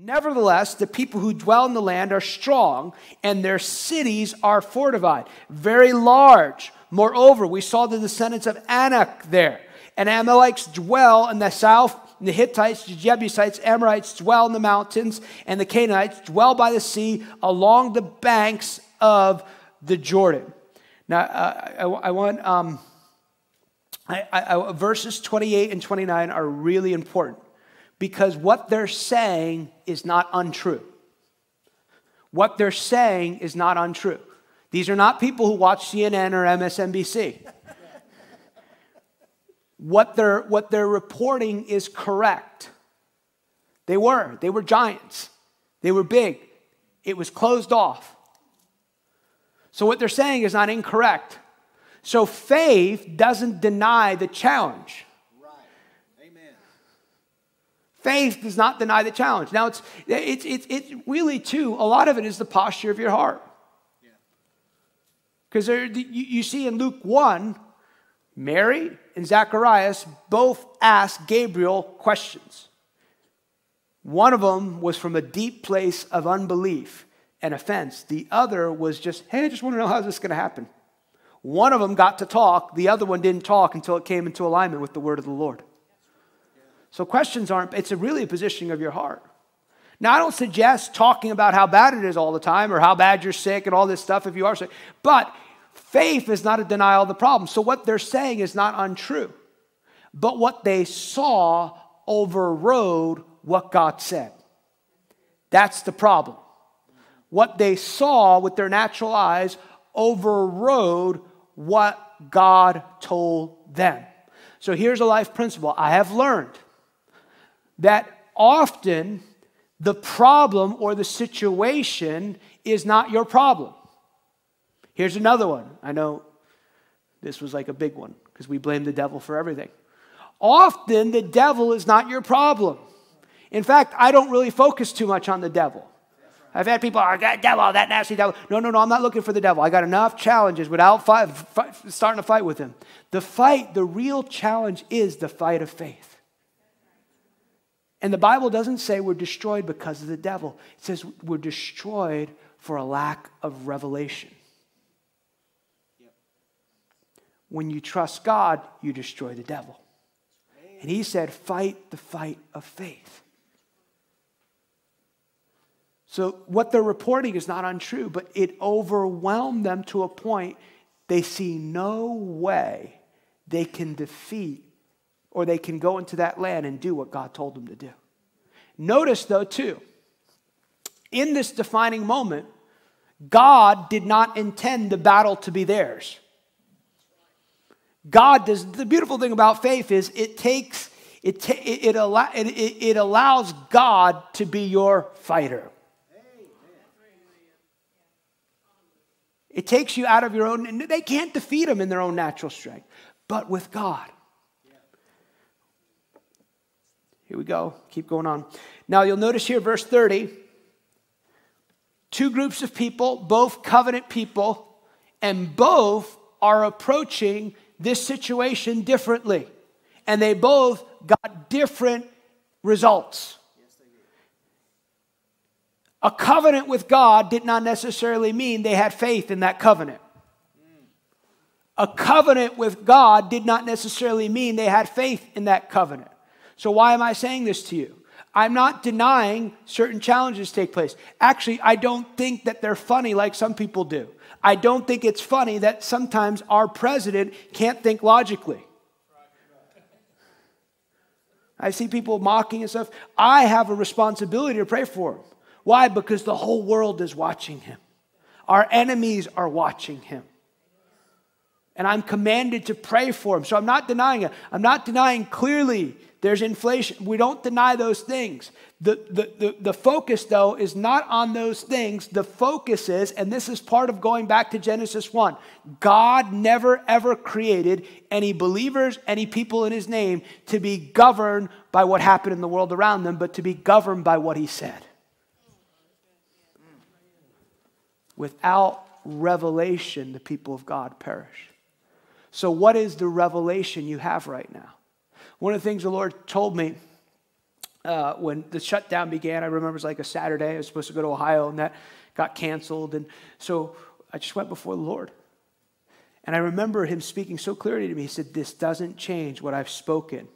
Nevertheless, the people who dwell in the land are strong, and their cities are fortified, very large. Moreover, we saw the descendants of Anak there, and Amalekites dwell in the south. And The Hittites, the Jebusites, Amorites dwell in the mountains, and the Canaanites dwell by the sea along the banks of the Jordan. Now, uh, I, I, want um, I, I, verses 28 and 29 are really important because what they're saying is not untrue. What they're saying is not untrue. These are not people who watch CNN or MSNBC. what, they're, what they're reporting is correct. They were. They were giants. They were big. It was closed off. So what they're saying is not incorrect. So faith doesn't deny the challenge. Faith does not deny the challenge. Now, it's, it's, it's, it's really, too, a lot of it is the posture of your heart. Because you, you see in Luke 1, Mary and Zacharias both asked Gabriel questions. One of them was from a deep place of unbelief and offense. The other was just, hey, I just want to know how this is going to happen. One of them got to talk, the other one didn't talk until it came into alignment with the word of the Lord. So questions aren't, it's really a positioning of your heart. Now, I don't suggest talking about how bad it is all the time or how bad you're sick and all this stuff if you are sick, but faith is not a denial of the problem. So, what they're saying is not untrue, but what they saw overrode what God said. That's the problem. What they saw with their natural eyes overrode what God told them. So, here's a life principle I have learned that often the problem or the situation is not your problem. Here's another one. I know this was like a big one because we blame the devil for everything. Often the devil is not your problem. In fact, I don't really focus too much on the devil. I've had people, oh, I got devil, that nasty devil. No, no, no, I'm not looking for the devil. I got enough challenges without fight, fight, starting to fight with him. The fight, the real challenge is the fight of faith. And the Bible doesn't say we're destroyed because of the devil, it says we're destroyed for a lack of revelation. When you trust God, you destroy the devil. And he said, fight the fight of faith. So, what they're reporting is not untrue, but it overwhelmed them to a point they see no way they can defeat or they can go into that land and do what God told them to do. Notice, though, too, in this defining moment, God did not intend the battle to be theirs. God does, the beautiful thing about faith is it takes, it, ta- it, it, allow, it, it allows God to be your fighter. It takes you out of your own, they can't defeat them in their own natural strength, but with God. Here we go. Keep going on. Now you'll notice here, verse 30, two groups of people, both covenant people, and both are approaching this situation differently. And they both got different results. A covenant with God did not necessarily mean they had faith in that covenant. A covenant with God did not necessarily mean they had faith in that covenant. So, why am I saying this to you? I'm not denying certain challenges take place. Actually, I don't think that they're funny like some people do. I don't think it's funny that sometimes our president can't think logically. I see people mocking and stuff. I have a responsibility to pray for him. Why? Because the whole world is watching him. Our enemies are watching him. And I'm commanded to pray for him. So I'm not denying it. I'm not denying clearly there's inflation. We don't deny those things. The, the, the, the, focus, though, is not on those things. The focus is, and this is part of going back to Genesis 1 God never, ever created any believers, any people in His name to be governed by what happened in the world around them, but to be governed by what He said. Without revelation, the people of God perish. So, what is the revelation you have right now? One of the things the Lord told me uh, when the shutdown began. I remember it was like a Saturday. I was supposed to go to Ohio, and that got canceled. And so I just went before the Lord. And I remember him speaking so clearly to me. He said, This doesn't change what I've spoken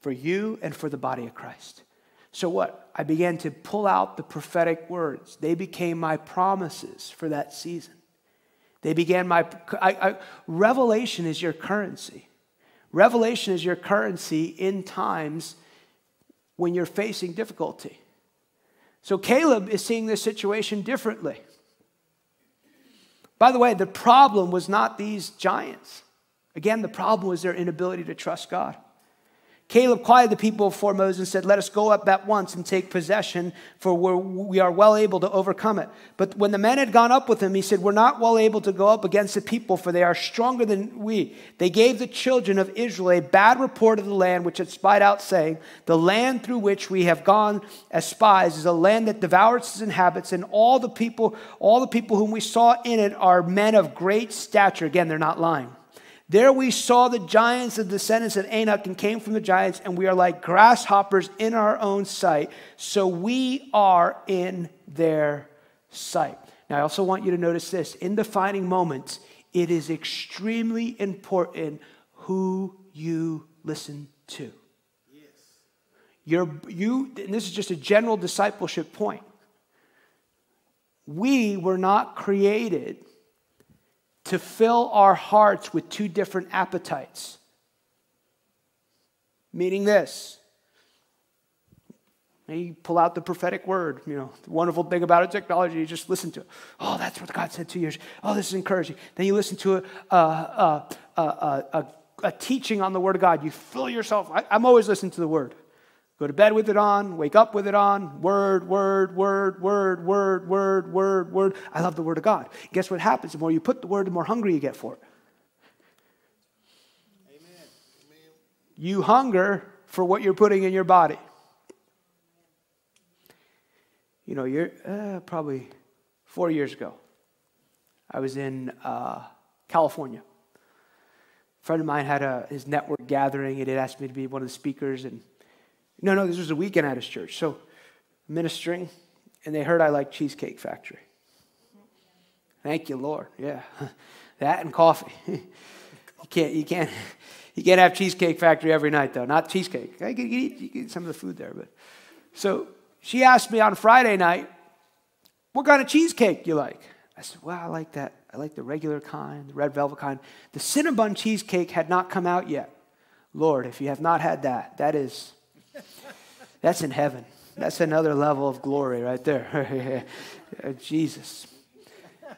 for you and for the body of Christ. So what? I began to pull out the prophetic words. They became my promises for that season. They began my I, I, revelation is your currency. Revelation is your currency in times when you're facing difficulty. So Caleb is seeing this situation differently. By the way, the problem was not these giants. Again, the problem was their inability to trust God. Caleb quieted the people before Moses and said, Let us go up at once and take possession, for we are well able to overcome it. But when the men had gone up with him, he said, We're not well able to go up against the people, for they are stronger than we. They gave the children of Israel a bad report of the land which had spied out, saying, The land through which we have gone as spies is a land that devours its inhabitants, and all the people, all the people whom we saw in it are men of great stature. Again, they're not lying. There we saw the giants, the descendants of Anak, and came from the giants, and we are like grasshoppers in our own sight. So we are in their sight. Now, I also want you to notice this in defining moments, it is extremely important who you listen to. Yes. You're, you, and this is just a general discipleship point. We were not created to fill our hearts with two different appetites. Meaning this. You pull out the prophetic word. You know, the wonderful thing about it, technology, you just listen to it. Oh, that's what God said two years. Oh, this is encouraging. Then you listen to a, a, a, a, a teaching on the word of God. You fill yourself. I, I'm always listening to the word. Go to bed with it on, wake up with it on. Word, word, word, word, word, word, word, word. I love the Word of God. Guess what happens? The more you put the Word, the more hungry you get for it. Amen. You hunger for what you're putting in your body. You know, you're uh, probably four years ago. I was in uh, California. A friend of mine had a, his network gathering, and it asked me to be one of the speakers, and no, no, this was a weekend at his church. So, ministering, and they heard I like Cheesecake Factory. Thank you, Lord. Yeah, that and coffee. you can't, you can't, you can't have Cheesecake Factory every night though. Not cheesecake. You can eat, you can eat some of the food there, but so she asked me on Friday night, "What kind of cheesecake you like?" I said, "Well, I like that. I like the regular kind, the red velvet kind. The Cinnabon cheesecake had not come out yet. Lord, if you have not had that, that is that's in heaven. That's another level of glory right there. Jesus.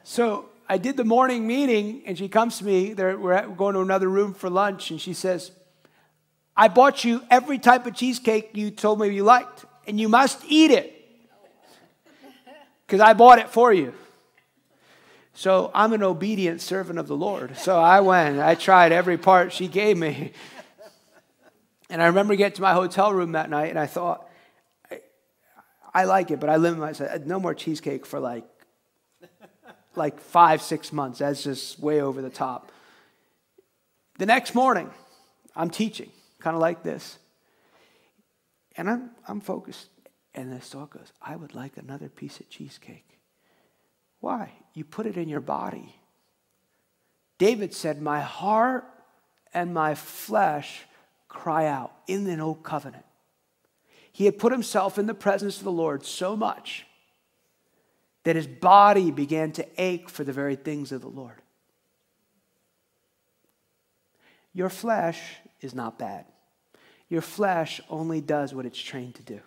So I did the morning meeting, and she comes to me. We're going to another room for lunch, and she says, I bought you every type of cheesecake you told me you liked, and you must eat it because I bought it for you. So I'm an obedient servant of the Lord. So I went, I tried every part she gave me. And I remember getting to my hotel room that night and I thought, I, I like it, but I limit myself. Uh, no more cheesecake for like, like five, six months. That's just way over the top. The next morning, I'm teaching, kind of like this. And I'm, I'm focused. And this thought goes, I would like another piece of cheesecake. Why? You put it in your body. David said, My heart and my flesh cry out in the old covenant. He had put himself in the presence of the Lord so much that his body began to ache for the very things of the Lord. Your flesh is not bad. Your flesh only does what it's trained to do.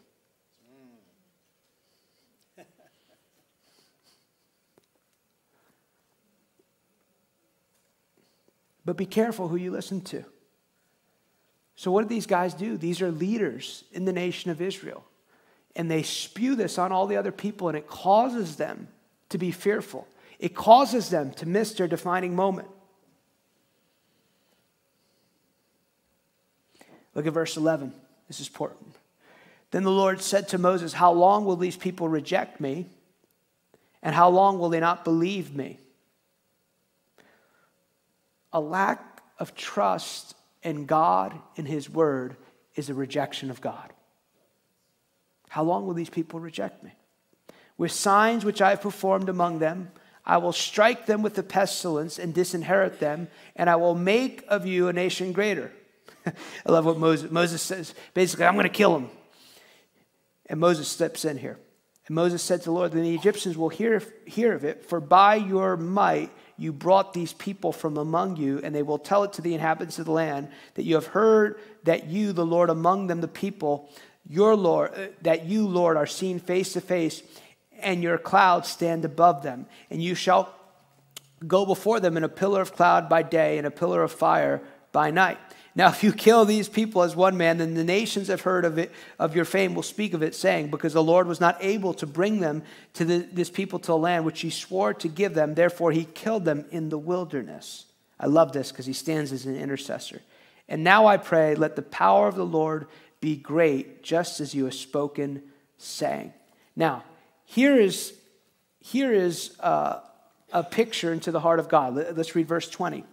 But be careful who you listen to. So, what do these guys do? These are leaders in the nation of Israel. And they spew this on all the other people, and it causes them to be fearful. It causes them to miss their defining moment. Look at verse 11. This is important. Then the Lord said to Moses, How long will these people reject me? And how long will they not believe me? A lack of trust and God in His Word is a rejection of God. How long will these people reject me? With signs which I have performed among them, I will strike them with the pestilence and disinherit them, and I will make of you a nation greater. I love what Moses, Moses says. Basically, I'm going to kill them. And Moses steps in here. And Moses said to the Lord, Then the Egyptians will hear, hear of it, for by your might you brought these people from among you, and they will tell it to the inhabitants of the land that you have heard that you, the Lord, among them, the people, your Lord, uh, that you, Lord, are seen face to face, and your clouds stand above them. And you shall go before them in a pillar of cloud by day and a pillar of fire by night. Now, if you kill these people as one man, then the nations have heard of it, of your fame will speak of it, saying, Because the Lord was not able to bring them to the, this people to a land which he swore to give them, therefore he killed them in the wilderness. I love this because he stands as an intercessor. And now I pray, let the power of the Lord be great, just as you have spoken, saying. Now, here is, here is uh, a picture into the heart of God. Let's read verse 20.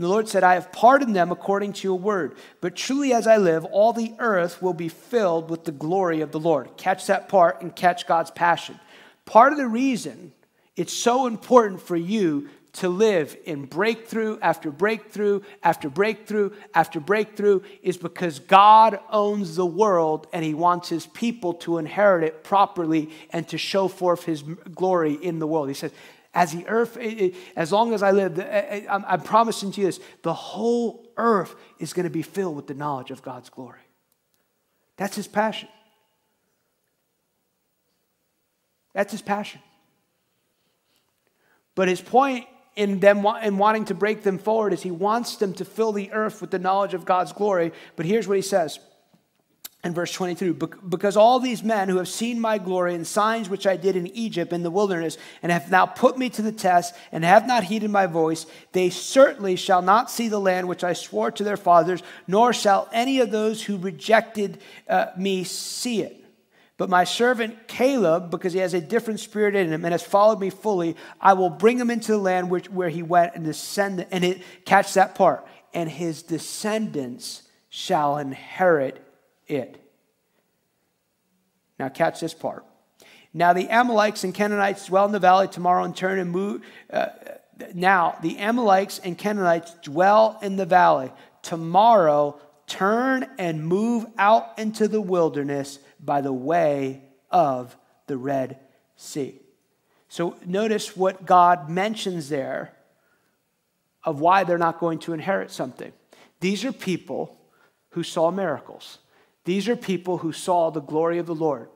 And the Lord said, I have pardoned them according to your word. But truly as I live, all the earth will be filled with the glory of the Lord. Catch that part and catch God's passion. Part of the reason it's so important for you to live in breakthrough after breakthrough after breakthrough after breakthrough is because God owns the world and he wants his people to inherit it properly and to show forth his glory in the world. He says, as the earth, eh, eh, as long as I live, eh, I'm promising to you this the whole earth is going to be filled with the knowledge of God's glory. That's his passion. That's his passion. But his point in them in wanting to break them forward is he wants them to fill the earth with the knowledge of God's glory. But here's what he says in verse 22 because all these men who have seen my glory and signs which I did in Egypt in the wilderness and have now put me to the test and have not heeded my voice, they certainly shall not see the land which I swore to their fathers, nor shall any of those who rejected uh, me see it. But my servant Caleb, because he has a different spirit in him and has followed me fully, I will bring him into the land which, where he went and descend and it catch that part. And his descendants shall inherit it. Now, catch this part. Now, the Amalekites and Canaanites dwell in the valley tomorrow and turn and move. Uh, now, the Amalekites and Canaanites dwell in the valley. Tomorrow, turn and move out into the wilderness by the way of the Red Sea. So, notice what God mentions there of why they're not going to inherit something. These are people who saw miracles. These are people who saw the glory of the Lord.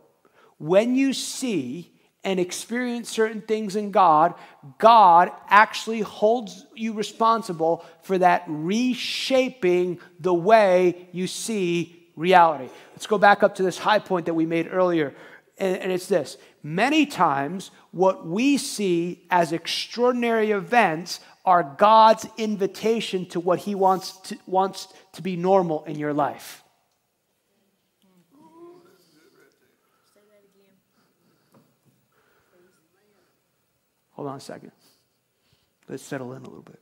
When you see and experience certain things in God, God actually holds you responsible for that reshaping the way you see reality. Let's go back up to this high point that we made earlier, and, it's this. Many times, what we see as extraordinary events are God's invitation to what He wants to, wants to be normal in your life. Hold on a second. Let's settle in a little bit.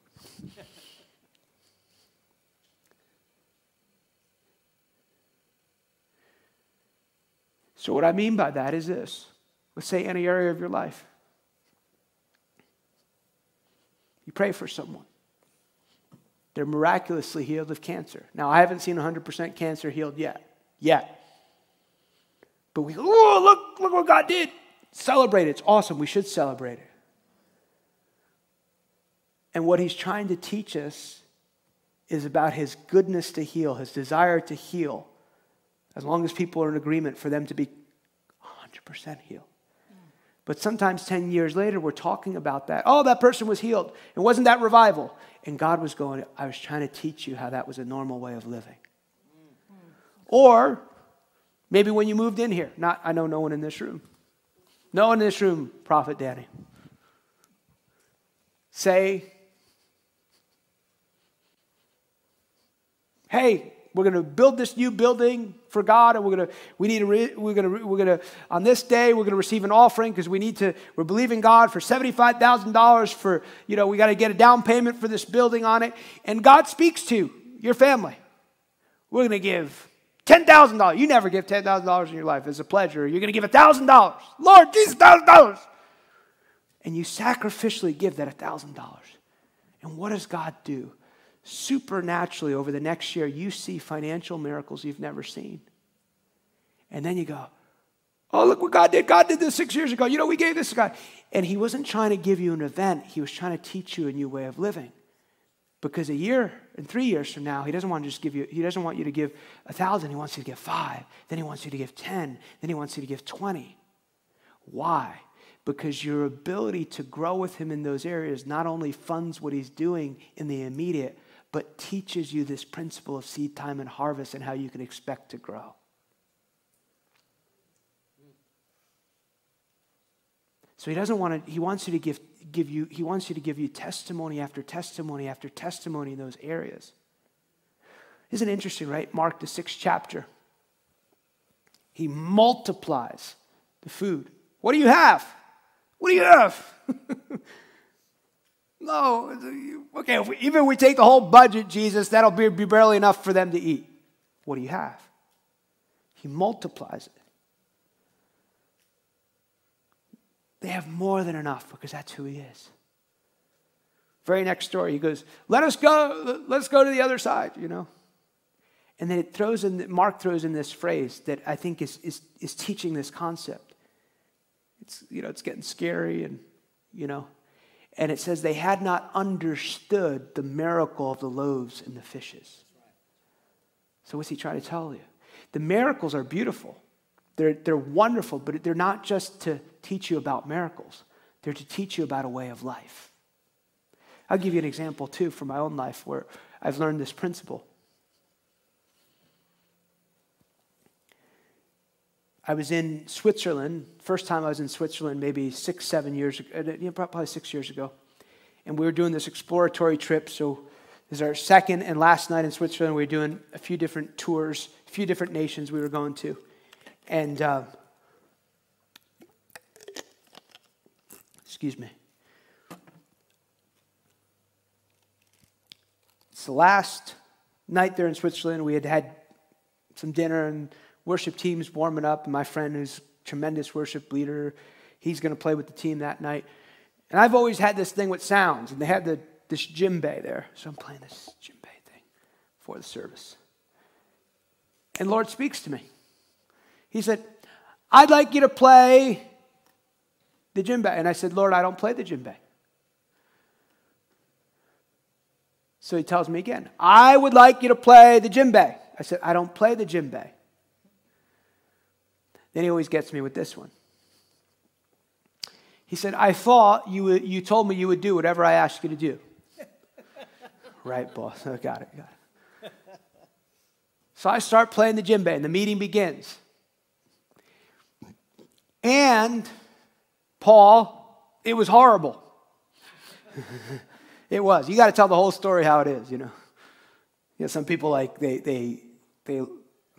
so, what I mean by that is this let's say any area of your life. You pray for someone. They're miraculously healed of cancer. Now, I haven't seen 100% cancer healed yet. Yet. But we go, oh, look, look what God did. Celebrate it. It's awesome. We should celebrate it. And what he's trying to teach us is about his goodness to heal, his desire to heal, as long as people are in agreement for them to be 100% healed. But sometimes 10 years later, we're talking about that. Oh, that person was healed. It wasn't that revival. And God was going, I was trying to teach you how that was a normal way of living. Or maybe when you moved in here, not, I know no one in this room. No one in this room, Prophet Danny. Say, hey, we're going to build this new building for God, and we're going to we need to re, we're going to we're going to on this day we're going to receive an offering because we need to we're believing God for seventy five thousand dollars for you know we got to get a down payment for this building on it, and God speaks to your family. We're going to give $10,000. You never give $10,000 in your life as a pleasure. You're going to give $1,000. Lord Jesus, $1,000. And you sacrificially give that $1,000. And what does God do? Supernaturally, over the next year, you see financial miracles you've never seen. And then you go, Oh, look what God did. God did this six years ago. You know, we gave this to God. And He wasn't trying to give you an event, He was trying to teach you a new way of living. Because a year and three years from now, He doesn't want to just give you, He doesn't want you to give a thousand. He wants you to give five. Then He wants you to give 10. Then He wants you to give 20. Why? Because your ability to grow with Him in those areas not only funds what He's doing in the immediate, but teaches you this principle of seed time and harvest and how you can expect to grow. So he doesn't want to, he wants you to give, give you, he wants you to give you testimony after testimony after testimony in those areas. Isn't it interesting, right? Mark, the sixth chapter. He multiplies the food. What do you have? What do you have? no, okay, if we, even if we take the whole budget, Jesus, that'll be, be barely enough for them to eat. What do you have? He multiplies it. They have more than enough because that's who he is. Very next story, he goes, Let us go, let's go to the other side, you know. And then it throws in, Mark throws in this phrase that I think is, is, is teaching this concept. It's, you know, it's getting scary and, you know, and it says they had not understood the miracle of the loaves and the fishes. So what's he trying to tell you? The miracles are beautiful. They're, they're wonderful, but they're not just to teach you about miracles, they're to teach you about a way of life. I'll give you an example, too, from my own life where I've learned this principle. I was in Switzerland, first time I was in Switzerland, maybe six, seven years ago, uh, probably six years ago. And we were doing this exploratory trip. So this is our second and last night in Switzerland. We were doing a few different tours, a few different nations we were going to. And uh, excuse me. It's the last night there in Switzerland. We had had some dinner and worship teams warming up. And my friend, who's a tremendous worship leader, he's going to play with the team that night. And I've always had this thing with sounds, and they had the, this djembe there. So I'm playing this djembe thing for the service. And Lord speaks to me. He said, I'd like you to play the djembe. And I said, Lord, I don't play the djembe. So he tells me again, I would like you to play the djembe. I said, I don't play the djembe. Then he always gets me with this one. He said, I thought you, you told me you would do whatever I asked you to do. right, boss. I got it, got it. So I start playing the djembe, and the meeting begins. And, Paul, it was horrible. it was. You got to tell the whole story how it is, you know. You know, some people like, they, they, they,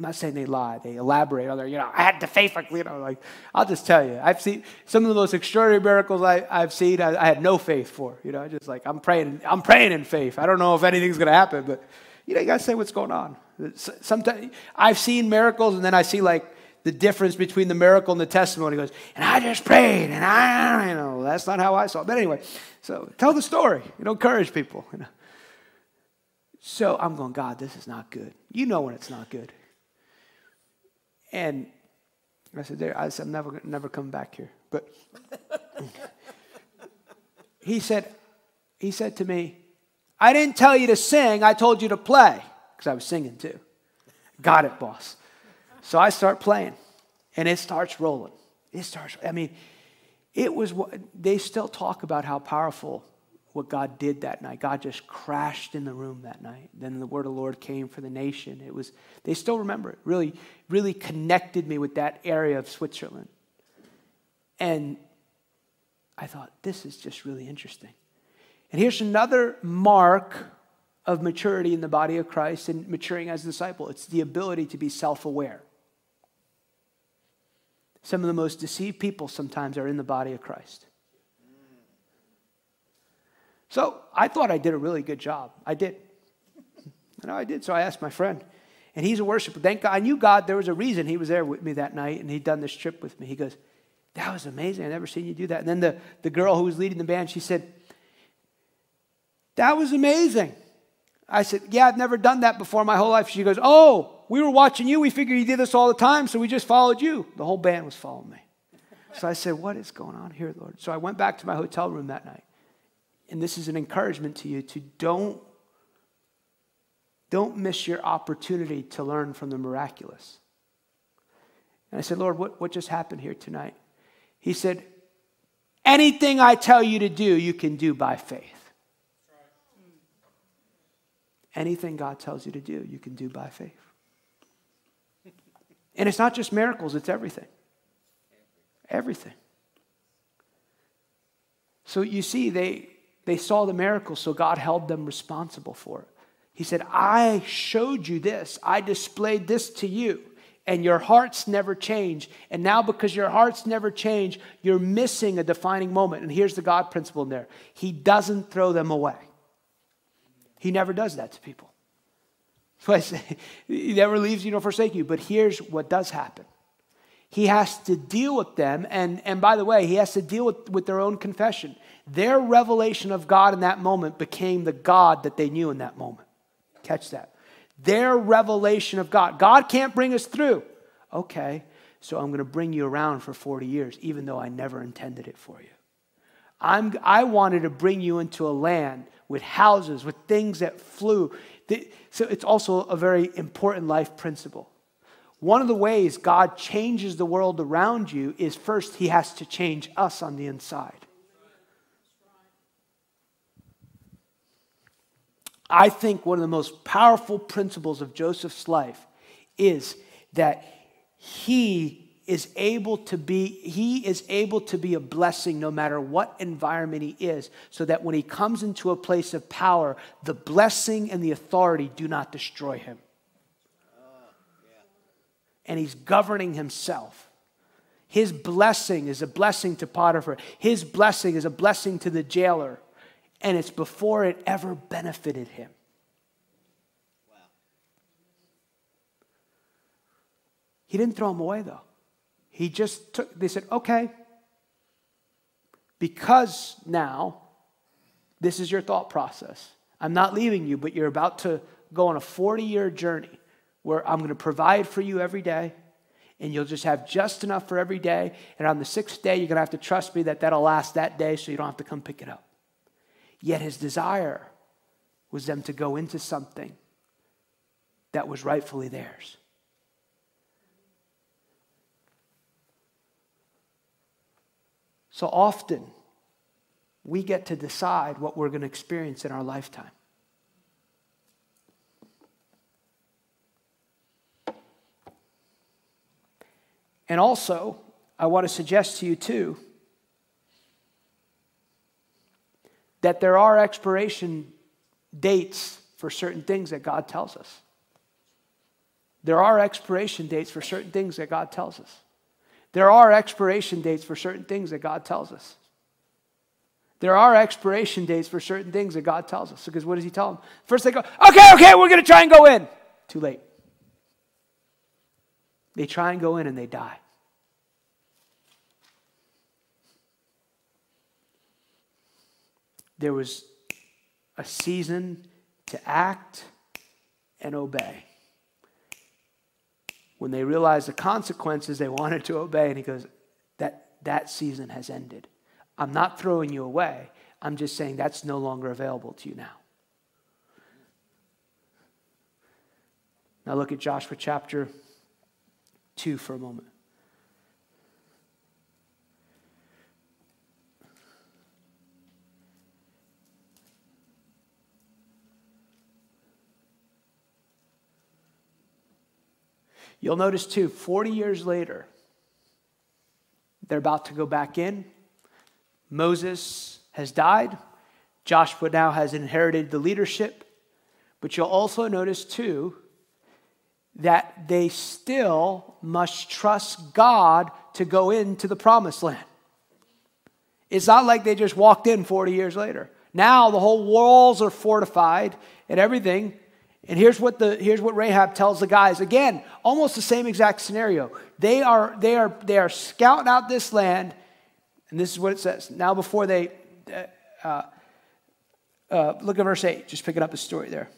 I'm not saying they lie, they elaborate on their, you know, I had the faith, like, you know, like, I'll just tell you, I've seen some of the most extraordinary miracles I, I've seen, I, I had no faith for, you know, just like, I'm praying, I'm praying in faith. I don't know if anything's going to happen, but, you know, you got to say what's going on. Sometimes I've seen miracles and then I see like the difference between the miracle and the testimony. Goes, and I just prayed, and I, you know, that's not how I saw it. But anyway, so tell the story. You know, encourage people. You know. So I'm going, God, this is not good. You know when it's not good. And I said, there, I said, I'm never, never coming back here. But he said, he said to me, I didn't tell you to sing, I told you to play. Because I was singing too. Got it, boss. So I start playing, and it starts rolling. It starts, I mean, it was what they still talk about how powerful what God did that night. God just crashed in the room that night. Then the word of the Lord came for the nation. It was, they still remember it. Really, really connected me with that area of Switzerland. And I thought, this is just really interesting. And here's another mark of maturity in the body of Christ and maturing as a disciple it's the ability to be self aware. Some of the most deceived people sometimes are in the body of Christ. So I thought I did a really good job. I did. You know, I did. So I asked my friend, And he's a worshiper. Thank God. I knew God, there was a reason he was there with me that night and he'd done this trip with me. He goes, That was amazing. i never seen you do that. And then the, the girl who was leading the band, she said, That was amazing. I said, Yeah, I've never done that before my whole life. She goes, Oh, we were watching you. We figured you did this all the time, so we just followed you. The whole band was following me. So I said, What is going on here, Lord? So I went back to my hotel room that night. And this is an encouragement to you to don't, don't miss your opportunity to learn from the miraculous. And I said, Lord, what, what just happened here tonight? He said, Anything I tell you to do, you can do by faith. Anything God tells you to do, you can do by faith. And it's not just miracles, it's everything. Everything. So you see, they, they saw the miracle, so God held them responsible for it. He said, I showed you this, I displayed this to you, and your hearts never change. And now, because your hearts never change, you're missing a defining moment. And here's the God principle in there He doesn't throw them away, He never does that to people. He never leaves you nor forsake you. But here's what does happen he has to deal with them. And, and by the way, he has to deal with, with their own confession. Their revelation of God in that moment became the God that they knew in that moment. Catch that. Their revelation of God. God can't bring us through. Okay, so I'm going to bring you around for 40 years, even though I never intended it for you. I'm, I wanted to bring you into a land with houses, with things that flew. So it's also a very important life principle. One of the ways God changes the world around you is first, He has to change us on the inside. I think one of the most powerful principles of Joseph's life is that he is able to be he is able to be a blessing no matter what environment he is so that when he comes into a place of power the blessing and the authority do not destroy him and he's governing himself. His blessing is a blessing to Potiphar. His blessing is a blessing to the jailer. And it's before it ever benefited him. Wow. He didn't throw him away, though. He just took, they said, okay, because now this is your thought process. I'm not leaving you, but you're about to go on a 40 year journey where I'm going to provide for you every day, and you'll just have just enough for every day. And on the sixth day, you're going to have to trust me that that'll last that day so you don't have to come pick it up. Yet his desire was them to go into something that was rightfully theirs. So often, we get to decide what we're going to experience in our lifetime. And also, I want to suggest to you too that there are expiration dates for certain things that God tells us. There are expiration dates for certain things that God tells us. There are expiration dates for certain things that God tells us. There are expiration dates for certain things that God tells us. Because what does He tell them? First, they go, okay, okay, we're going to try and go in. Too late. They try and go in and they die. There was a season to act and obey. When they realized the consequences, they wanted to obey. And he goes, that, that season has ended. I'm not throwing you away. I'm just saying that's no longer available to you now. Now look at Joshua chapter 2 for a moment. You'll notice too, 40 years later, they're about to go back in. Moses has died. Joshua now has inherited the leadership. But you'll also notice too that they still must trust God to go into the promised land. It's not like they just walked in 40 years later. Now the whole walls are fortified and everything, And here's what, the, here's what Rahab tells the guys. Again, almost the same exact scenario. They are, they, are, they are scouting out this land, and this is what it says. Now, before they, uh, uh, look at verse 8, just picking up the story there.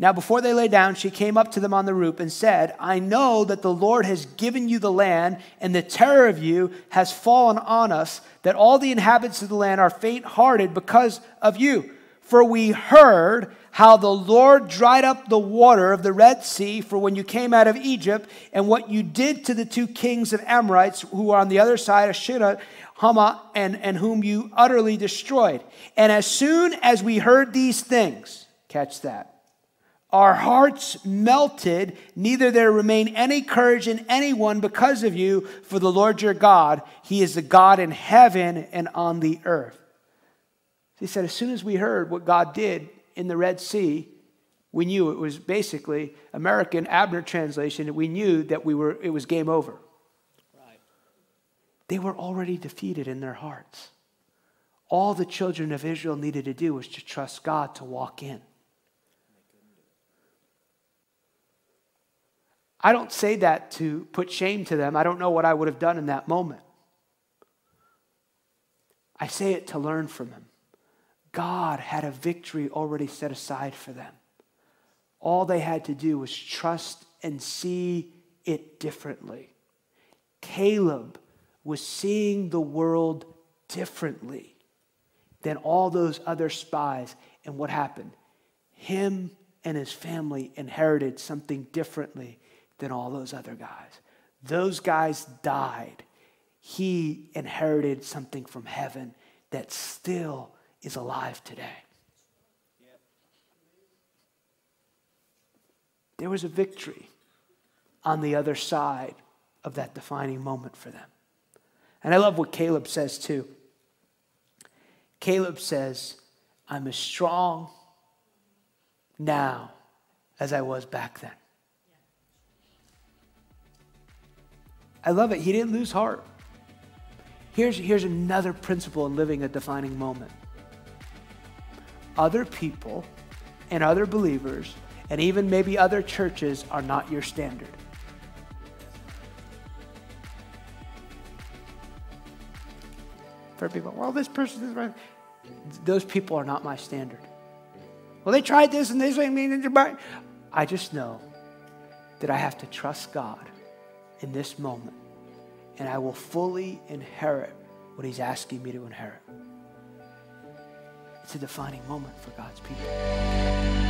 Now, before they lay down, she came up to them on the roof and said, I know that the Lord has given you the land, and the terror of you has fallen on us, that all the inhabitants of the land are faint hearted because of you. For we heard how the Lord dried up the water of the Red Sea for when you came out of Egypt, and what you did to the two kings of Amorites who are on the other side of Shinar, Hama, and, and whom you utterly destroyed. And as soon as we heard these things, catch that our hearts melted, neither there remained any courage in anyone because of you, for the Lord your God, He is the God in heaven and on the earth. He said, as soon as we heard what God did in the Red Sea, we knew it was basically American Abner translation, we knew that we were, it was game over. Right. They were already defeated in their hearts. All the children of Israel needed to do was to trust God to walk in. I don't say that to put shame to them. I don't know what I would have done in that moment. I say it to learn from them. God had a victory already set aside for them. All they had to do was trust and see it differently. Caleb was seeing the world differently than all those other spies. And what happened? Him and his family inherited something differently than all those other guys. Those guys died. He inherited something from heaven that still is alive today. There was a victory on the other side of that defining moment for them. And I love what Caleb says too. Caleb says, I'm as strong now as I was back then. I love it. He didn't lose heart. Here's, here's another principle in living a defining moment other people and other believers, and even maybe other churches, are not your standard. For people, well, this person is right. Those people are not my standard. Well, they tried this and this. And I just know that I have to trust God in this moment, and I will fully inherit what He's asking me to inherit. It's a defining moment for God's people.